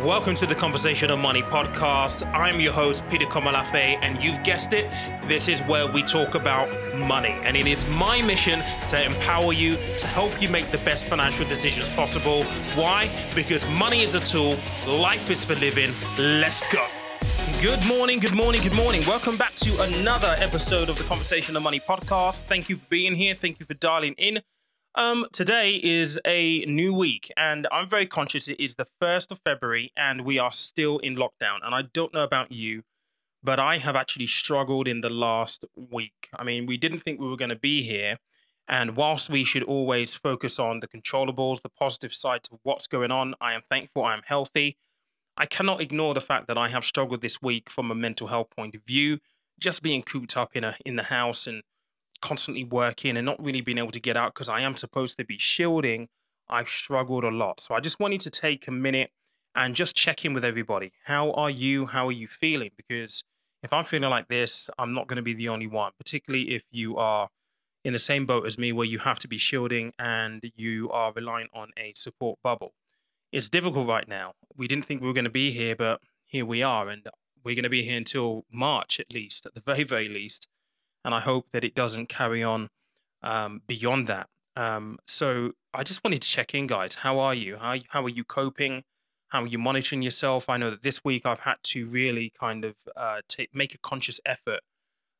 Welcome to the Conversation of Money podcast. I'm your host, Peter Komolafe, and you've guessed it, this is where we talk about money. And it is my mission to empower you, to help you make the best financial decisions possible. Why? Because money is a tool, life is for living. Let's go. Good morning, good morning, good morning. Welcome back to another episode of the Conversation of Money podcast. Thank you for being here. Thank you for dialing in. Um, today is a new week, and I'm very conscious it is the 1st of February, and we are still in lockdown. And I don't know about you, but I have actually struggled in the last week. I mean, we didn't think we were going to be here. And whilst we should always focus on the controllables, the positive side to what's going on, I am thankful I am healthy. I cannot ignore the fact that I have struggled this week from a mental health point of view, just being cooped up in a in the house and constantly working and not really being able to get out because I am supposed to be shielding, I've struggled a lot. So I just wanted to take a minute and just check in with everybody. How are you? How are you feeling? Because if I'm feeling like this, I'm not going to be the only one, particularly if you are in the same boat as me where you have to be shielding and you are relying on a support bubble. It's difficult right now. We didn't think we were going to be here, but here we are. And we're going to be here until March at least, at the very, very least and I hope that it doesn't carry on um, beyond that. Um, so I just wanted to check in, guys. How are you? How how are you coping? How are you monitoring yourself? I know that this week I've had to really kind of uh, take make a conscious effort,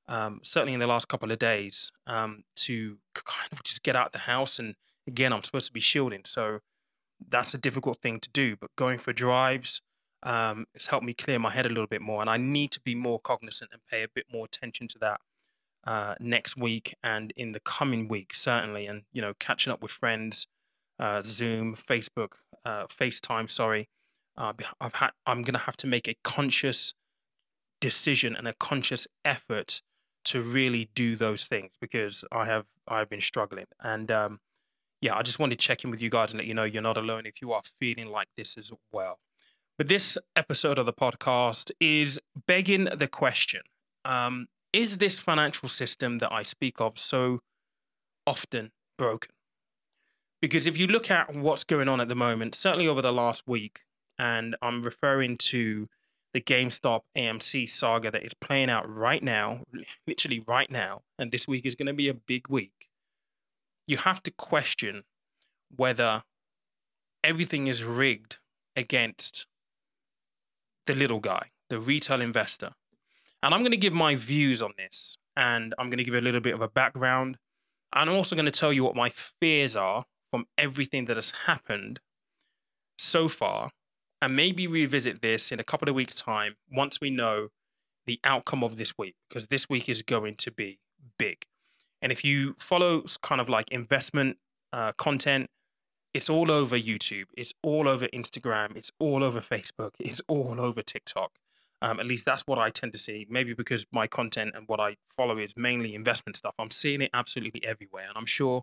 um, certainly in the last couple of days, um, to kind of just get out the house. And again, I'm supposed to be shielding, so that's a difficult thing to do. But going for drives, um, it's helped me clear my head a little bit more, and I need to be more cognizant and pay a bit more attention to that uh, next week and in the coming week, certainly. And, you know, catching up with friends, uh, Zoom, Facebook, uh, FaceTime, sorry. Uh, I've had, I'm going to have to make a conscious decision and a conscious effort to really do those things because I have, I've been struggling. And, um, yeah, I just wanted to check in with you guys and let you know you're not alone if you are feeling like this as well. But this episode of the podcast is begging the question um, is this financial system that I speak of so often broken? Because if you look at what's going on at the moment, certainly over the last week, and I'm referring to the GameStop AMC saga that is playing out right now, literally right now, and this week is going to be a big week, you have to question whether everything is rigged against the little guy, the retail investor, and I'm going to give my views on this, and I'm going to give a little bit of a background. And I'm also going to tell you what my fears are from everything that has happened so far, and maybe revisit this in a couple of weeks' time once we know the outcome of this week, because this week is going to be big. And if you follow kind of like investment uh, content, it's all over YouTube, it's all over Instagram, it's all over Facebook, it's all over TikTok. Um, at least that's what I tend to see. Maybe because my content and what I follow is mainly investment stuff. I'm seeing it absolutely everywhere. And I'm sure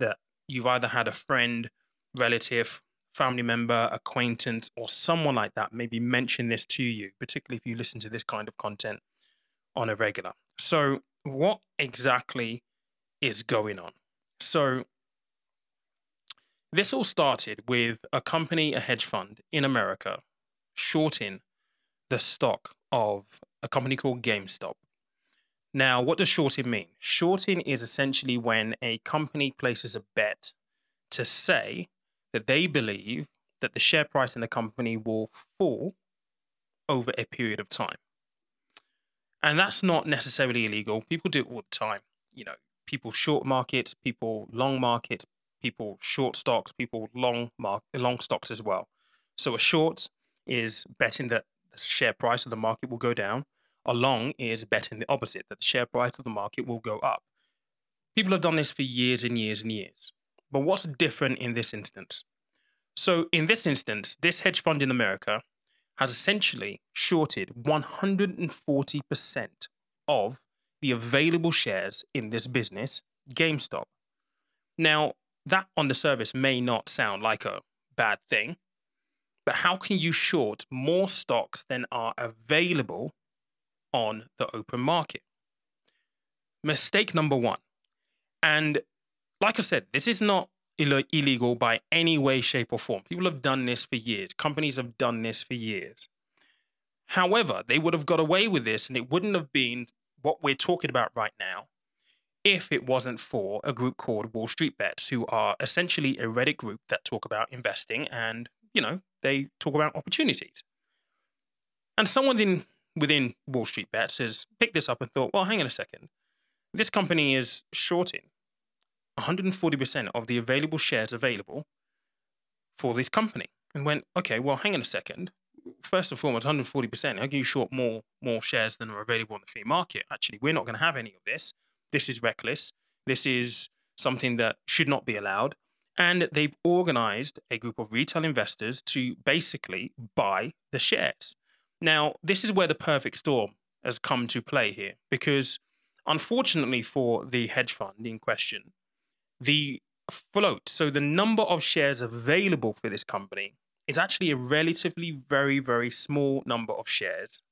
that you've either had a friend, relative, family member, acquaintance, or someone like that maybe mention this to you, particularly if you listen to this kind of content on a regular. So, what exactly is going on? So, this all started with a company, a hedge fund in America, shorting the stock of a company called GameStop. Now, what does shorting mean? Shorting is essentially when a company places a bet to say that they believe that the share price in the company will fall over a period of time. And that's not necessarily illegal. People do it all the time. You know, people short markets, people long markets, people short stocks, people long mark long stocks as well. So a short is betting that the share price of the market will go down. A long is betting the opposite, that the share price of the market will go up. People have done this for years and years and years. But what's different in this instance? So, in this instance, this hedge fund in America has essentially shorted 140% of the available shares in this business, GameStop. Now, that on the surface may not sound like a bad thing, but how can you short more stocks than are available on the open market? Mistake number one. And like I said, this is not Ill- illegal by any way, shape, or form. People have done this for years. Companies have done this for years. However, they would have got away with this and it wouldn't have been what we're talking about right now if it wasn't for a group called Wall Street Bets, who are essentially a Reddit group that talk about investing and, you know, they talk about opportunities. And someone in, within Wall Street Bets has picked this up and thought, well, hang on a second. This company is shorting 140% of the available shares available for this company and went, okay, well, hang on a second first and foremost, 140%. How can you short more more shares than are available on the free market? Actually, we're not going to have any of this. This is reckless. This is something that should not be allowed. And they've organized a group of retail investors to basically buy the shares. Now, this is where the perfect storm has come to play here because unfortunately for the hedge fund in question, the float, so the number of shares available for this company is actually a relatively very, very small number of shares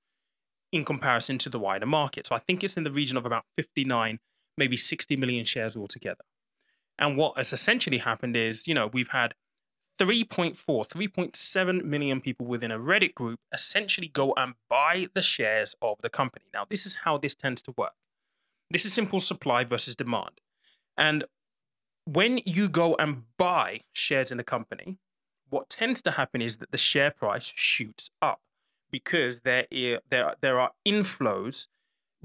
in comparison to the wider market. So I think it's in the region of about 59, maybe 60 million shares altogether. And what has essentially happened is, you know, we've had 3.4, 3.7 million people within a Reddit group essentially go and buy the shares of the company. Now, this is how this tends to work. This is simple supply versus demand. And when you go and buy shares in a company, what tends to happen is that the share price shoots up because there, there, there are inflows,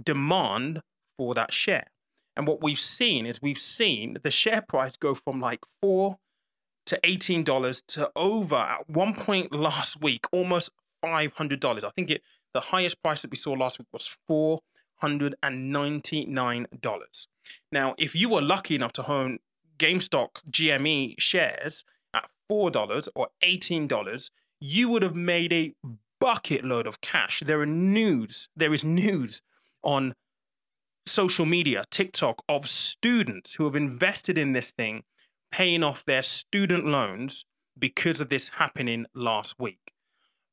demand for that share. And what we've seen is we've seen the share price go from like four to eighteen dollars to over at one point last week almost five hundred dollars. I think it the highest price that we saw last week was four hundred and ninety nine dollars. Now, if you were lucky enough to own GameStop GME shares, at $4 or $18, you would have made a bucket load of cash. There are news, there is news on social media, TikTok, of students who have invested in this thing, paying off their student loans because of this happening last week.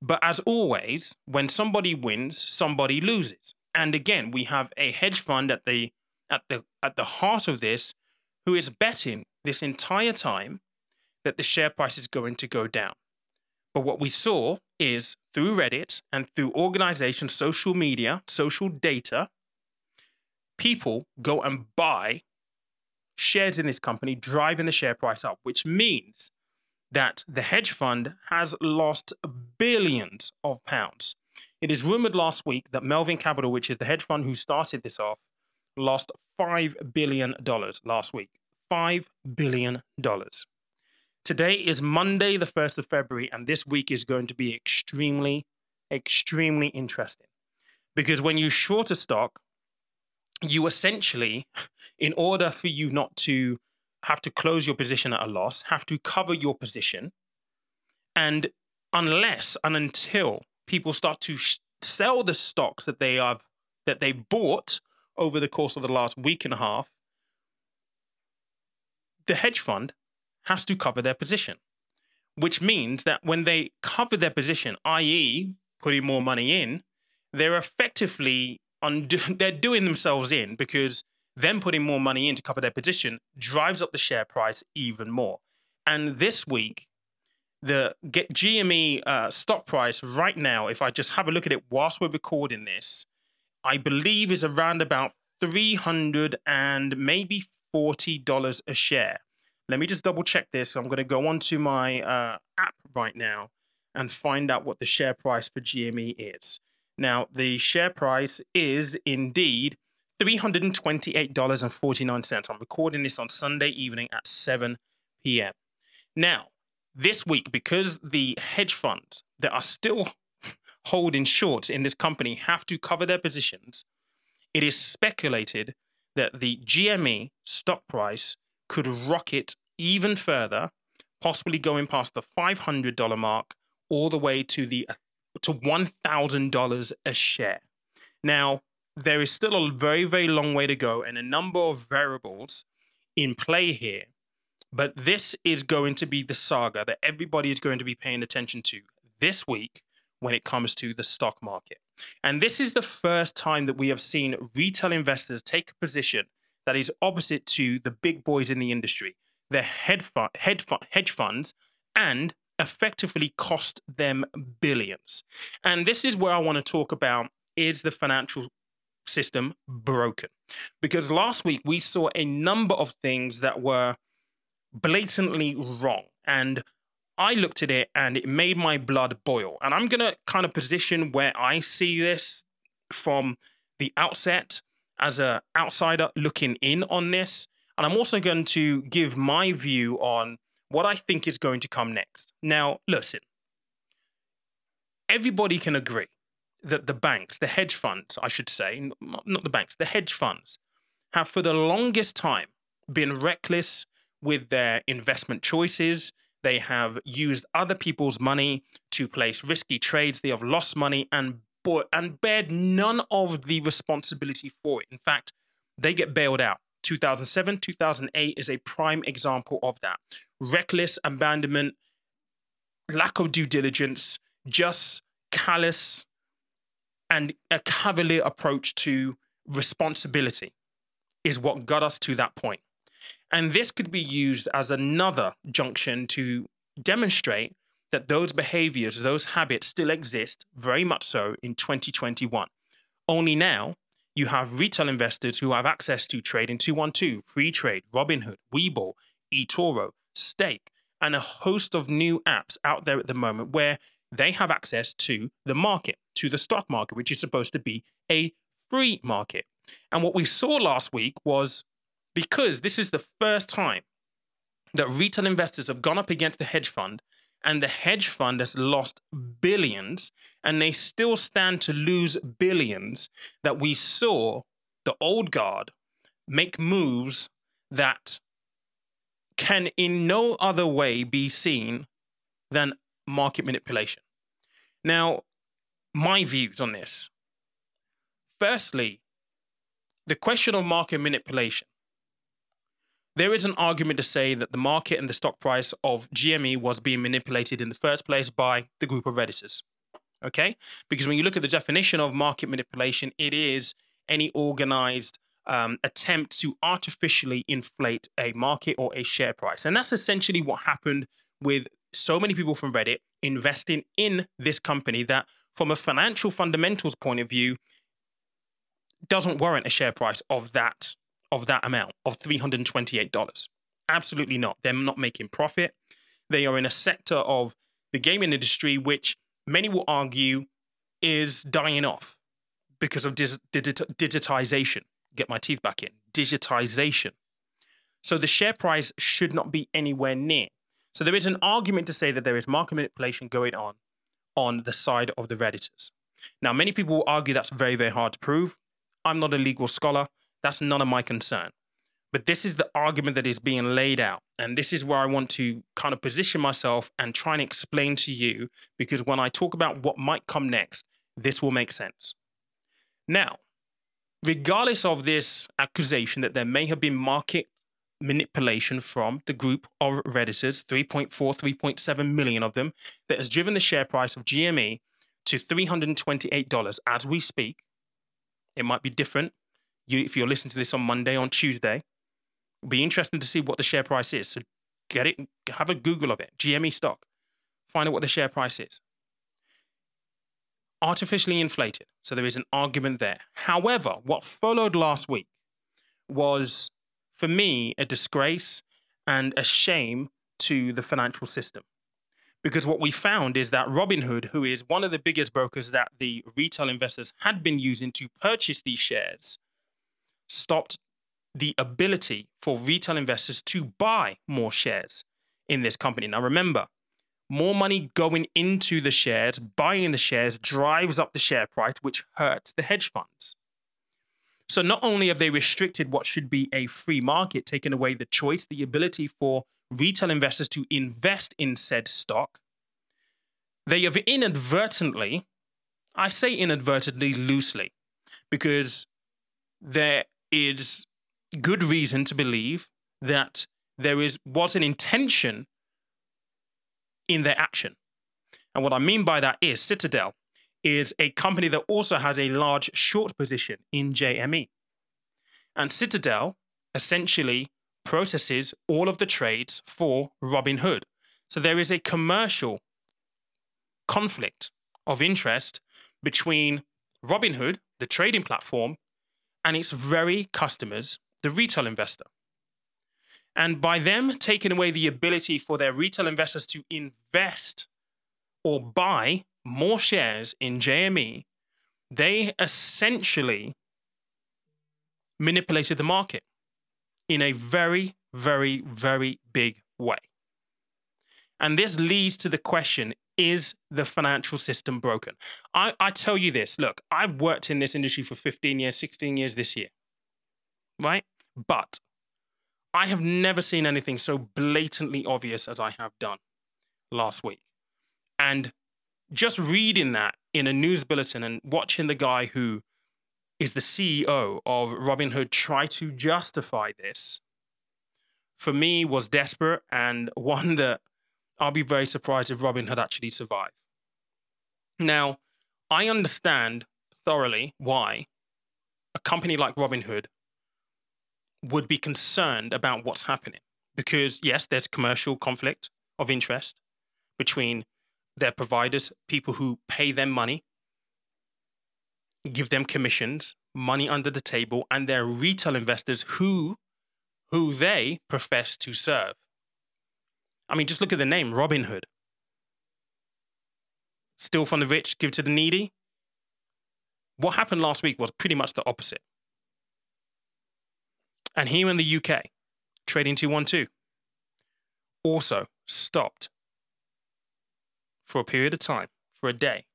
But as always, when somebody wins, somebody loses. And again, we have a hedge fund at the at the at the heart of this who is betting this entire time that the share price is going to go down. But what we saw is through Reddit and through organizations, social media, social data, people go and buy shares in this company, driving the share price up, which means that the hedge fund has lost billions of pounds. It is rumored last week that Melvin Capital, which is the hedge fund who started this off, lost $5 billion last week. $5 billion. Today is Monday, the 1st of February, and this week is going to be extremely, extremely interesting. Because when you short a stock, you essentially, in order for you not to have to close your position at a loss, have to cover your position. And unless and until people start to sh- sell the stocks that they have that they bought over the course of the last week and a half, the hedge fund has to cover their position, which means that when they cover their position, i.e., putting more money in, they're effectively undo- they're doing themselves in because them putting more money in to cover their position drives up the share price even more. And this week, the GME uh, stock price right now, if I just have a look at it whilst we're recording this, I believe is around about three hundred and maybe forty dollars a share. Let me just double check this. I'm going to go onto my uh, app right now and find out what the share price for GME is. Now, the share price is indeed $328.49. I'm recording this on Sunday evening at 7 p.m. Now, this week, because the hedge funds that are still holding short in this company have to cover their positions, it is speculated that the GME stock price could rocket even further, possibly going past the $500 mark all the way to the to $1,000 a share. Now, there is still a very, very long way to go and a number of variables in play here. But this is going to be the saga that everybody is going to be paying attention to this week when it comes to the stock market. And this is the first time that we have seen retail investors take a position that is opposite to the big boys in the industry. the hedge funds and effectively cost them billions. And this is where I want to talk about is the financial system broken? Because last week we saw a number of things that were blatantly wrong. And I looked at it and it made my blood boil. And I'm going to kind of position where I see this from the outset as an outsider looking in on this. And I'm also going to give my view on what I think is going to come next. Now, listen, everybody can agree that the banks, the hedge funds, I should say, not the banks, the hedge funds, have for the longest time been reckless with their investment choices. They have used other people's money to place risky trades. They have lost money and and bared none of the responsibility for it. In fact, they get bailed out. 2007, 2008 is a prime example of that. Reckless abandonment, lack of due diligence, just callous and a cavalier approach to responsibility is what got us to that point. And this could be used as another junction to demonstrate that those behaviors, those habits still exist very much so in 2021. Only now you have retail investors who have access to Trading 212, Freetrade, Robinhood, Webull, eToro, Stake, and a host of new apps out there at the moment where they have access to the market, to the stock market, which is supposed to be a free market. And what we saw last week was because this is the first time that retail investors have gone up against the hedge fund and the hedge fund has lost billions and they still stand to lose billions that we saw the old guard make moves that can in no other way be seen than market manipulation. Now, my views on this. Firstly, the question of market manipulation. There is an argument to say that the market and the stock price of GME was being manipulated in the first place by the group of Redditors. Okay? Because when you look at the definition of market manipulation, it is any organized um, attempt to artificially inflate a market or a share price. And that's essentially what happened with so many people from Reddit investing in this company that, from a financial fundamentals point of view, doesn't warrant a share price of that of that amount of $328. Absolutely not. They're not making profit. They are in a sector of the gaming industry which many will argue is dying off because of dig- digit- digitization. Get my teeth back in. Digitization. So the share price should not be anywhere near so there is an argument to say that there is market manipulation going on on the side of the Redditors. Now, many people will argue that's very, very hard to prove. I'm not a legal scholar. That's none of my concern. But this is the argument that is being laid out. And this is where I want to kind of position myself and try and explain to you, because when I talk about what might come next, this will make sense. Now, regardless of this accusation that there may have been market manipulation from the group of Redditors, 3.4, 3.7 million of them, that has driven the share price of GME to $328 as we speak. It might be different you, if you're listening to this on Monday, on Tuesday. It'll be interesting to see what the share price is. So get it, have a Google of it, GME stock. Find out what the share price is. Artificially inflated. So there is an argument there. However, what followed last week was for me, a disgrace and a shame to the financial system. Because what we found is that Robinhood, who is one of the biggest brokers that the retail investors had been using to purchase these shares, stopped the ability for retail investors to buy more shares in this company. Now, remember, more money going into the shares, buying the shares, drives up the share price, which hurts the hedge funds. So not only have they restricted what should be a free market, taken away the choice, the ability for retail investors to invest in said stock, they have inadvertently, I say inadvertently loosely, because there is good reason to believe that there is was an intention in their action. And what I mean by that is Citadel is a company that also has a large short position in GME. And Citadel essentially processes all of the trades for Robinhood. So there is a commercial conflict of interest between Robinhood, the trading platform, and its very customers, the retail investor. And by them taking away the ability for their retail investors to invest or buy more shares in GME, they essentially manipulated the market in a very, very, very big way. And this leads to the question is the financial system broken? I, I tell you this look, I've worked in this industry for 15 years, 16 years this year, right? But I have never seen anything so blatantly obvious as I have done last week. And just reading that in a news bulletin and watching the guy who is the CEO of Robinhood try to justify this, for me was desperate and one that I'll be very surprised if Robinhood actually survived. Now, I understand thoroughly why a company like Robinhood would be concerned about what's happening. Because, yes, there's commercial conflict of interest between their providers, people who pay them money, give them commissions, money under the table, and their retail investors who who they profess to serve. I mean, just look at the name Robin Hood. Steal from the rich, give to the needy. What happened last week was pretty much the opposite. And here in the UK, Trading 212 also stopped for a period of time, for a day,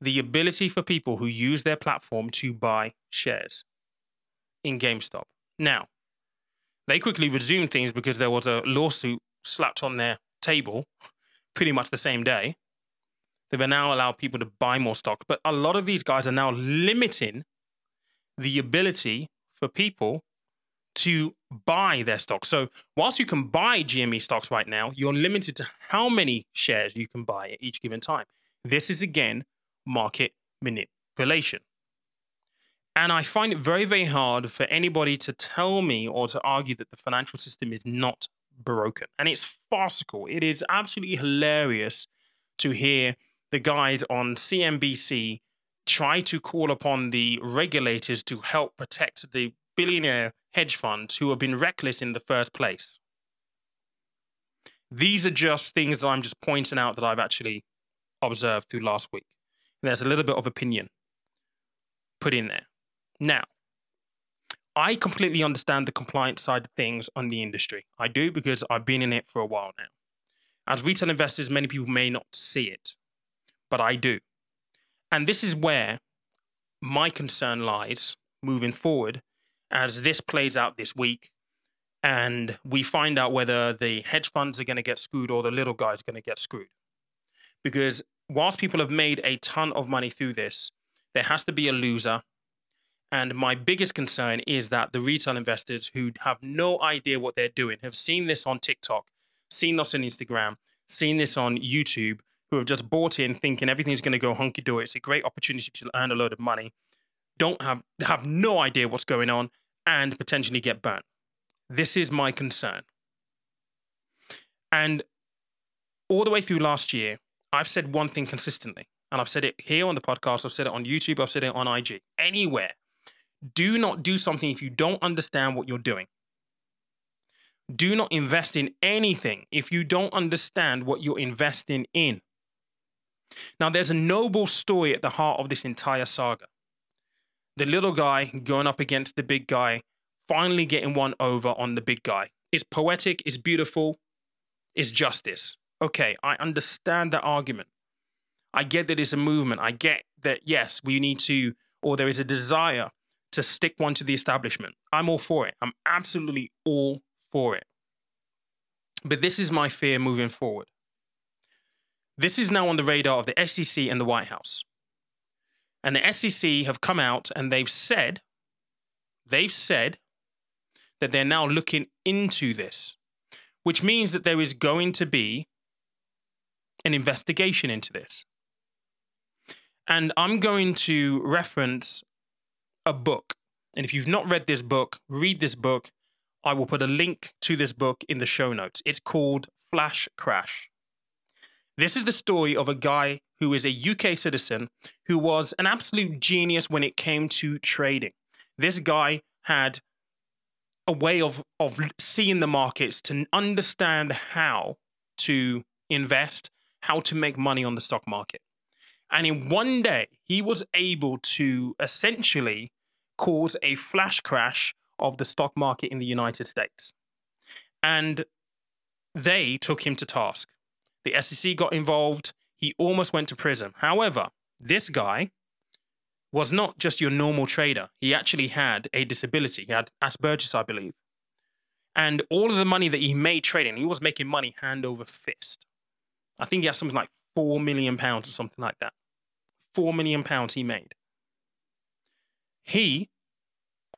the ability for people who use their platform to buy shares in GameStop. Now, they quickly resumed things because there was a lawsuit slapped on their table pretty much the same day. They will now allow people to buy more stock. But a lot of these guys are now limiting the ability for people to buy their stock. So, whilst you can buy GME stocks right now, you're limited to how many shares you can buy at each given time. This is again market manipulation. And I find it very, very hard for anybody to tell me or to argue that the financial system is not broken. And it's farcical. It is absolutely hilarious to hear the guys on CNBC try to call upon the regulators to help protect the billionaire hedge funds who have been reckless in the first place. These are just things that I'm just pointing out that I've actually observed through last week. There's a little bit of opinion put in there. Now, I completely understand the compliance side of things on the industry. I do because I've been in it for a while now. As retail investors, many people may not see it, but I do. And this is where my concern lies moving forward as this plays out this week and we find out whether the hedge funds are going to get screwed or the little guys are going to get screwed. Because whilst people have made a ton of money through this, there has to be a loser and my biggest concern is that the retail investors who have no idea what they're doing have seen this on TikTok, seen this on Instagram, seen this on YouTube, who have just bought in thinking everything's going to go hunky dory. It's a great opportunity to earn a load of money. Don't have have no idea what's going on and potentially get burnt. This is my concern. And all the way through last year, I've said one thing consistently, and I've said it here on the podcast, I've said it on YouTube, I've said it on IG. Anywhere do not do something if you don't understand what you're doing. Do not invest in anything if you don't understand what you're investing in. Now, there's a noble story at the heart of this entire saga. The little guy going up against the big guy, finally getting one over on the big guy. It's poetic, it's beautiful, it's justice. Okay, I understand that argument. I get that it's a movement. I get that, yes, we need to, or there is a desire to stick one to the establishment. I'm all for it. I'm absolutely all for it. But this is my fear moving forward. This is now on the radar of the SEC and the White House. And the SEC have come out and they've said, they've said that they're now looking into this, which means that there is going to be an investigation into this. And I'm going to reference a book. And if you've not read this book, read this book. I will put a link to this book in the show notes. It's called Flash Crash. This is the story of a guy who is a UK citizen who was an absolute genius when it came to trading. This guy had a way of, of seeing the markets to understand how to invest, how to make money on the stock market. And in one day, he was able to essentially cause a flash crash of the stock market in the United States. And they took him to task. The SEC got involved. He almost went to prison. However, this guy was not just your normal trader. He actually had a disability. He had Asperger's, I believe. And all of the money that he made trading, he was making money hand over fist. I think he had something like four million pounds or something like that. Four million pounds he made. He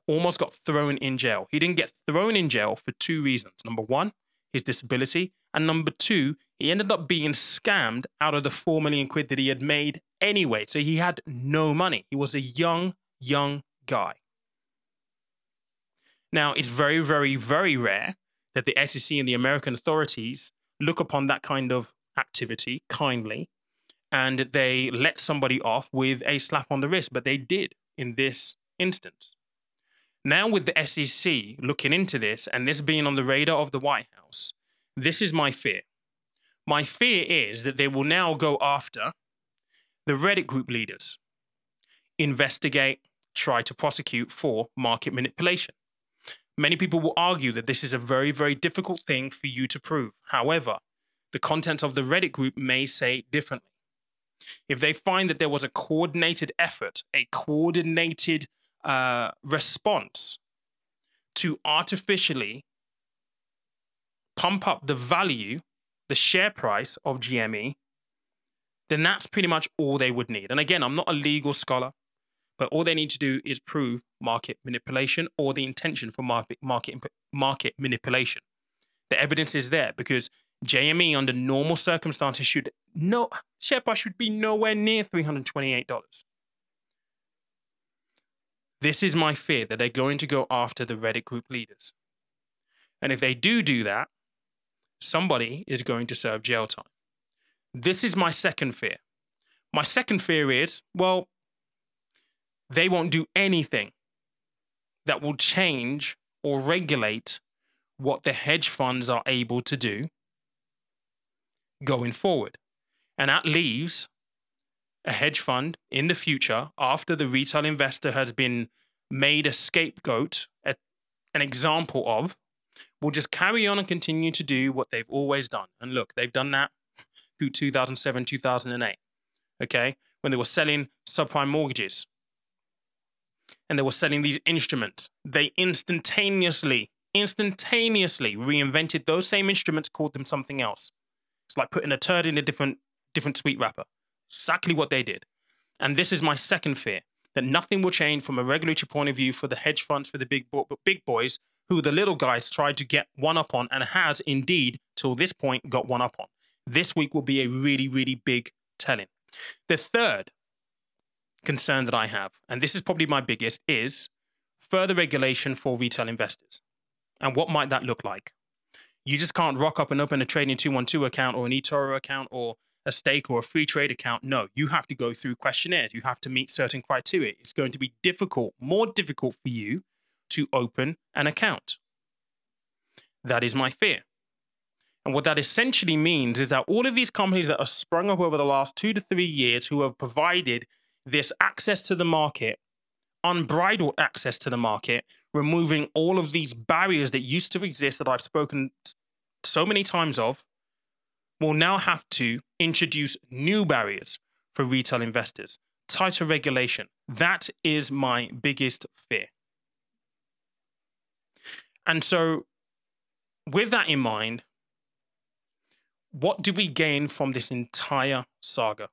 almost got thrown in jail. He didn't get thrown in jail for two reasons. Number one, his disability. And number two, he ended up being scammed out of the four million quid that he had made anyway. So he had no money. He was a young, young guy. Now, it's very, very, very rare that the SEC and the American authorities look upon that kind of activity kindly and they let somebody off with a slap on the wrist, but they did in this instance. Now, with the SEC looking into this and this being on the radar of the White House, this is my fear. My fear is that they will now go after the Reddit group leaders, investigate, try to prosecute for market manipulation. Many people will argue that this is a very, very difficult thing for you to prove. However, the content of the Reddit group may say differently. If they find that there was a coordinated effort, a coordinated uh, response to artificially pump up the value, the share price of GME, then that's pretty much all they would need. And again, I'm not a legal scholar, but all they need to do is prove market manipulation or the intention for market market market manipulation. The evidence is there because GME under normal circumstances should no share price should be nowhere near $328. This is my fear that they're going to go after the Reddit group leaders. And if they do do that, somebody is going to serve jail time. This is my second fear. My second fear is well, they won't do anything that will change or regulate what the hedge funds are able to do going forward. And that leaves a hedge fund in the future after the retail investor has been made a scapegoat, a, an example of, will just carry on and continue to do what they've always done. And look, they've done that through 2007, 2008. Okay? When they were selling subprime mortgages and they were selling these instruments, they instantaneously, instantaneously reinvented those same instruments, called them something else. It's like putting a turd in a different, different sweet wrapper exactly what they did. And this is my second fear that nothing will change from a regulatory point of view for the hedge funds, for the big, bo- big boys, who the little guys tried to get one up on and has indeed, till this point, got one up on. This week will be a really, really big telling. The third concern that I have, and this is probably my biggest, is further regulation for retail investors. And what might that look like? You just can't rock up and open a trading 212 account or an eToro account or a stake or a Freetrade account. No, you have to go through questionnaires. You have to meet certain criteria. It's going to be difficult, more difficult for you to open an account. That is my fear. And what that essentially means is that all of these companies that have sprung up over the last two to three years who have provided this access to the market, unbridled access to the market, removing all of these barriers that used to exist that I've spoken so many times of, will now have to introduce new barriers for retail investors, tighter regulation. That is my biggest fear. And so, with that in mind, what do we gain from this entire saga?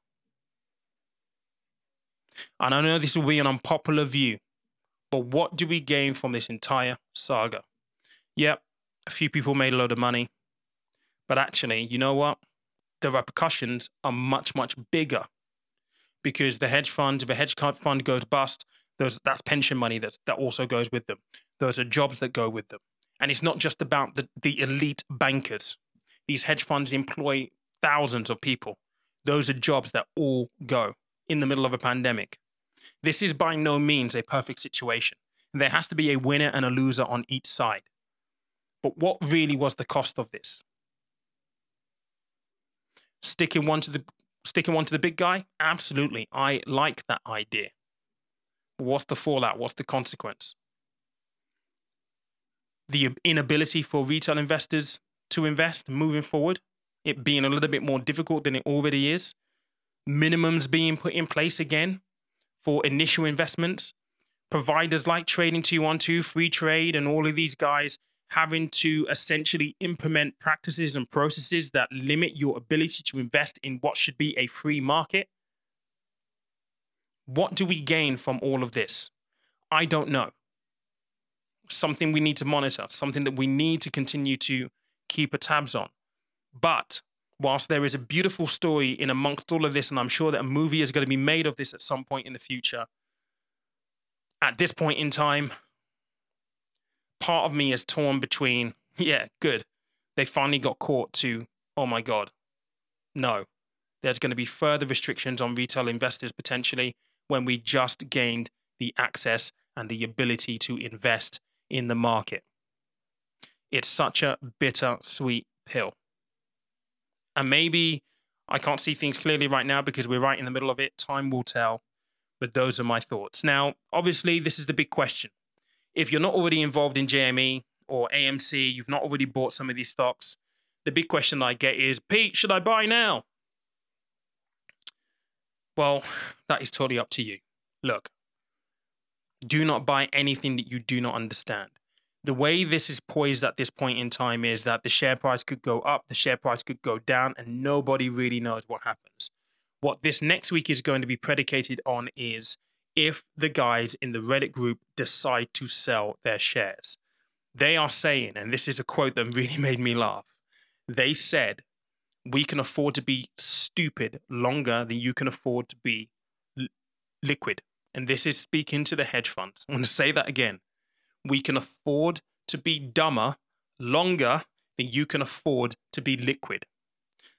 And I know this will be an unpopular view, but what do we gain from this entire saga? Yep, a few people made a load of money. But actually, you know what? The repercussions are much, much bigger because the hedge fund, if a hedge fund goes bust, those, that's pension money that, that also goes with them. Those are jobs that go with them. And it's not just about the, the elite bankers. These hedge funds employ thousands of people. Those are jobs that all go in the middle of a pandemic. This is by no means a perfect situation. There has to be a winner and a loser on each side. But what really was the cost of this? Sticking one to the sticking one to the big guy? Absolutely. I like that idea. What's the fallout? What's the consequence? The inability for retail investors to invest moving forward, it being a little bit more difficult than it already is. Minimums being put in place again for initial investments. Providers like Trading 212, Freetrade, and all of these guys having to essentially implement practices and processes that limit your ability to invest in what should be a free market. What do we gain from all of this? I don't know. Something we need to monitor, something that we need to continue to keep a tabs on. But whilst there is a beautiful story in amongst all of this, and I'm sure that a movie is going to be made of this at some point in the future, at this point in time, part of me is torn between, yeah, good. They finally got caught to, oh my God, no. There's going to be further restrictions on retail investors potentially when we just gained the access and the ability to invest in the market. It's such a bitter sweet pill. And maybe I can't see things clearly right now because we're right in the middle of it. Time will tell. But those are my thoughts. Now, obviously, this is the big question if you're not already involved in GME or AMC, you've not already bought some of these stocks, the big question I get is, Pete, should I buy now? Well, that is totally up to you. Look, do not buy anything that you do not understand. The way this is poised at this point in time is that the share price could go up, the share price could go down, and nobody really knows what happens. What this next week is going to be predicated on is if the guys in the Reddit group decide to sell their shares. They are saying, and this is a quote that really made me laugh. They said, We can afford to be stupid longer than you can afford to be liquid. And this is speaking to the hedge funds. I'm going to say that again. We can afford to be dumber longer than you can afford to be liquid.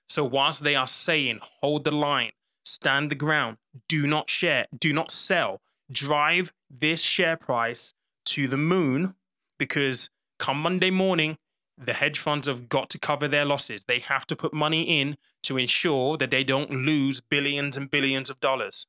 So, whilst they are saying, hold the line, stand the ground, do not share, do not sell, drive this share price to the moon because come Monday morning, the hedge funds have got to cover their losses. They have to put money in to ensure that they don't lose billions and billions of dollars.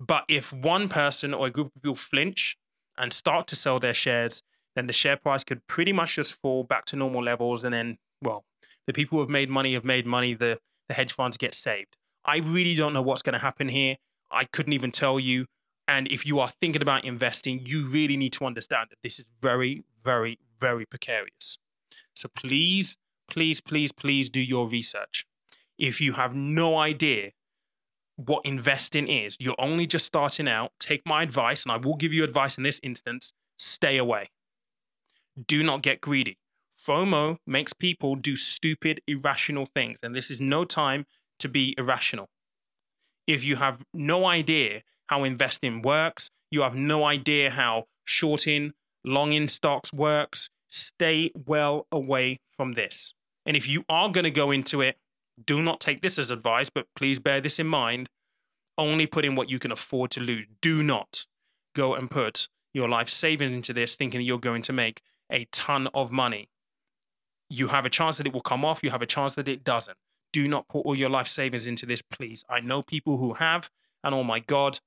But if one person or a group of people flinch and start to sell their shares, then the share price could pretty much just fall back to normal levels. And then, well, the people who have made money have made money, the, the hedge funds get saved. I really don't know what's going to happen here. I couldn't even tell you. And if you are thinking about investing, you really need to understand that this is very, very, very precarious. So please, please, please, please do your research. If you have no idea what investing is, you're only just starting out, take my advice, and I will give you advice in this instance stay away. Do not get greedy. FOMO makes people do stupid, irrational things. And this is no time to be irrational. If you have no idea how investing works, you have no idea how shorting, longing stocks works, stay well away from this. And if you are going to go into it, do not take this as advice, but please bear this in mind. Only put in what you can afford to lose. Do not go and put your life savings into this thinking you're going to make a ton of money. You have a chance that it will come off, you have a chance that it doesn't do not put all your life savings into this, please. I know people who have, and oh my God,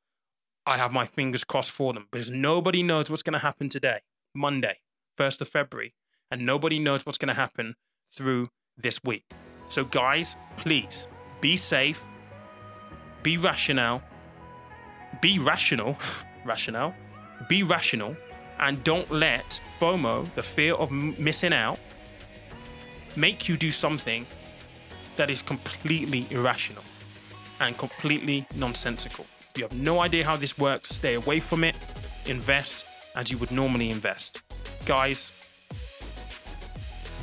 I have my fingers crossed for them because nobody knows what's going to happen today, Monday, 1st of February, and nobody knows what's going to happen through this week. So, guys, please be safe, be rational, be rational, rational, be rational, and don't let FOMO, the fear of missing out, make you do something that is completely irrational and completely nonsensical. If you have no idea how this works, stay away from it, invest as you would normally invest. Guys,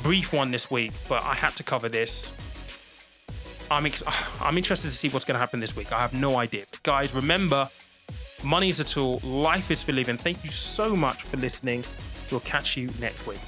brief one this week, but I had to cover this. I'm, ex- I'm interested to see what's going to happen this week. I have no idea. But guys, remember, money is a tool, life is for living. Thank you so much for listening. We'll catch you next week.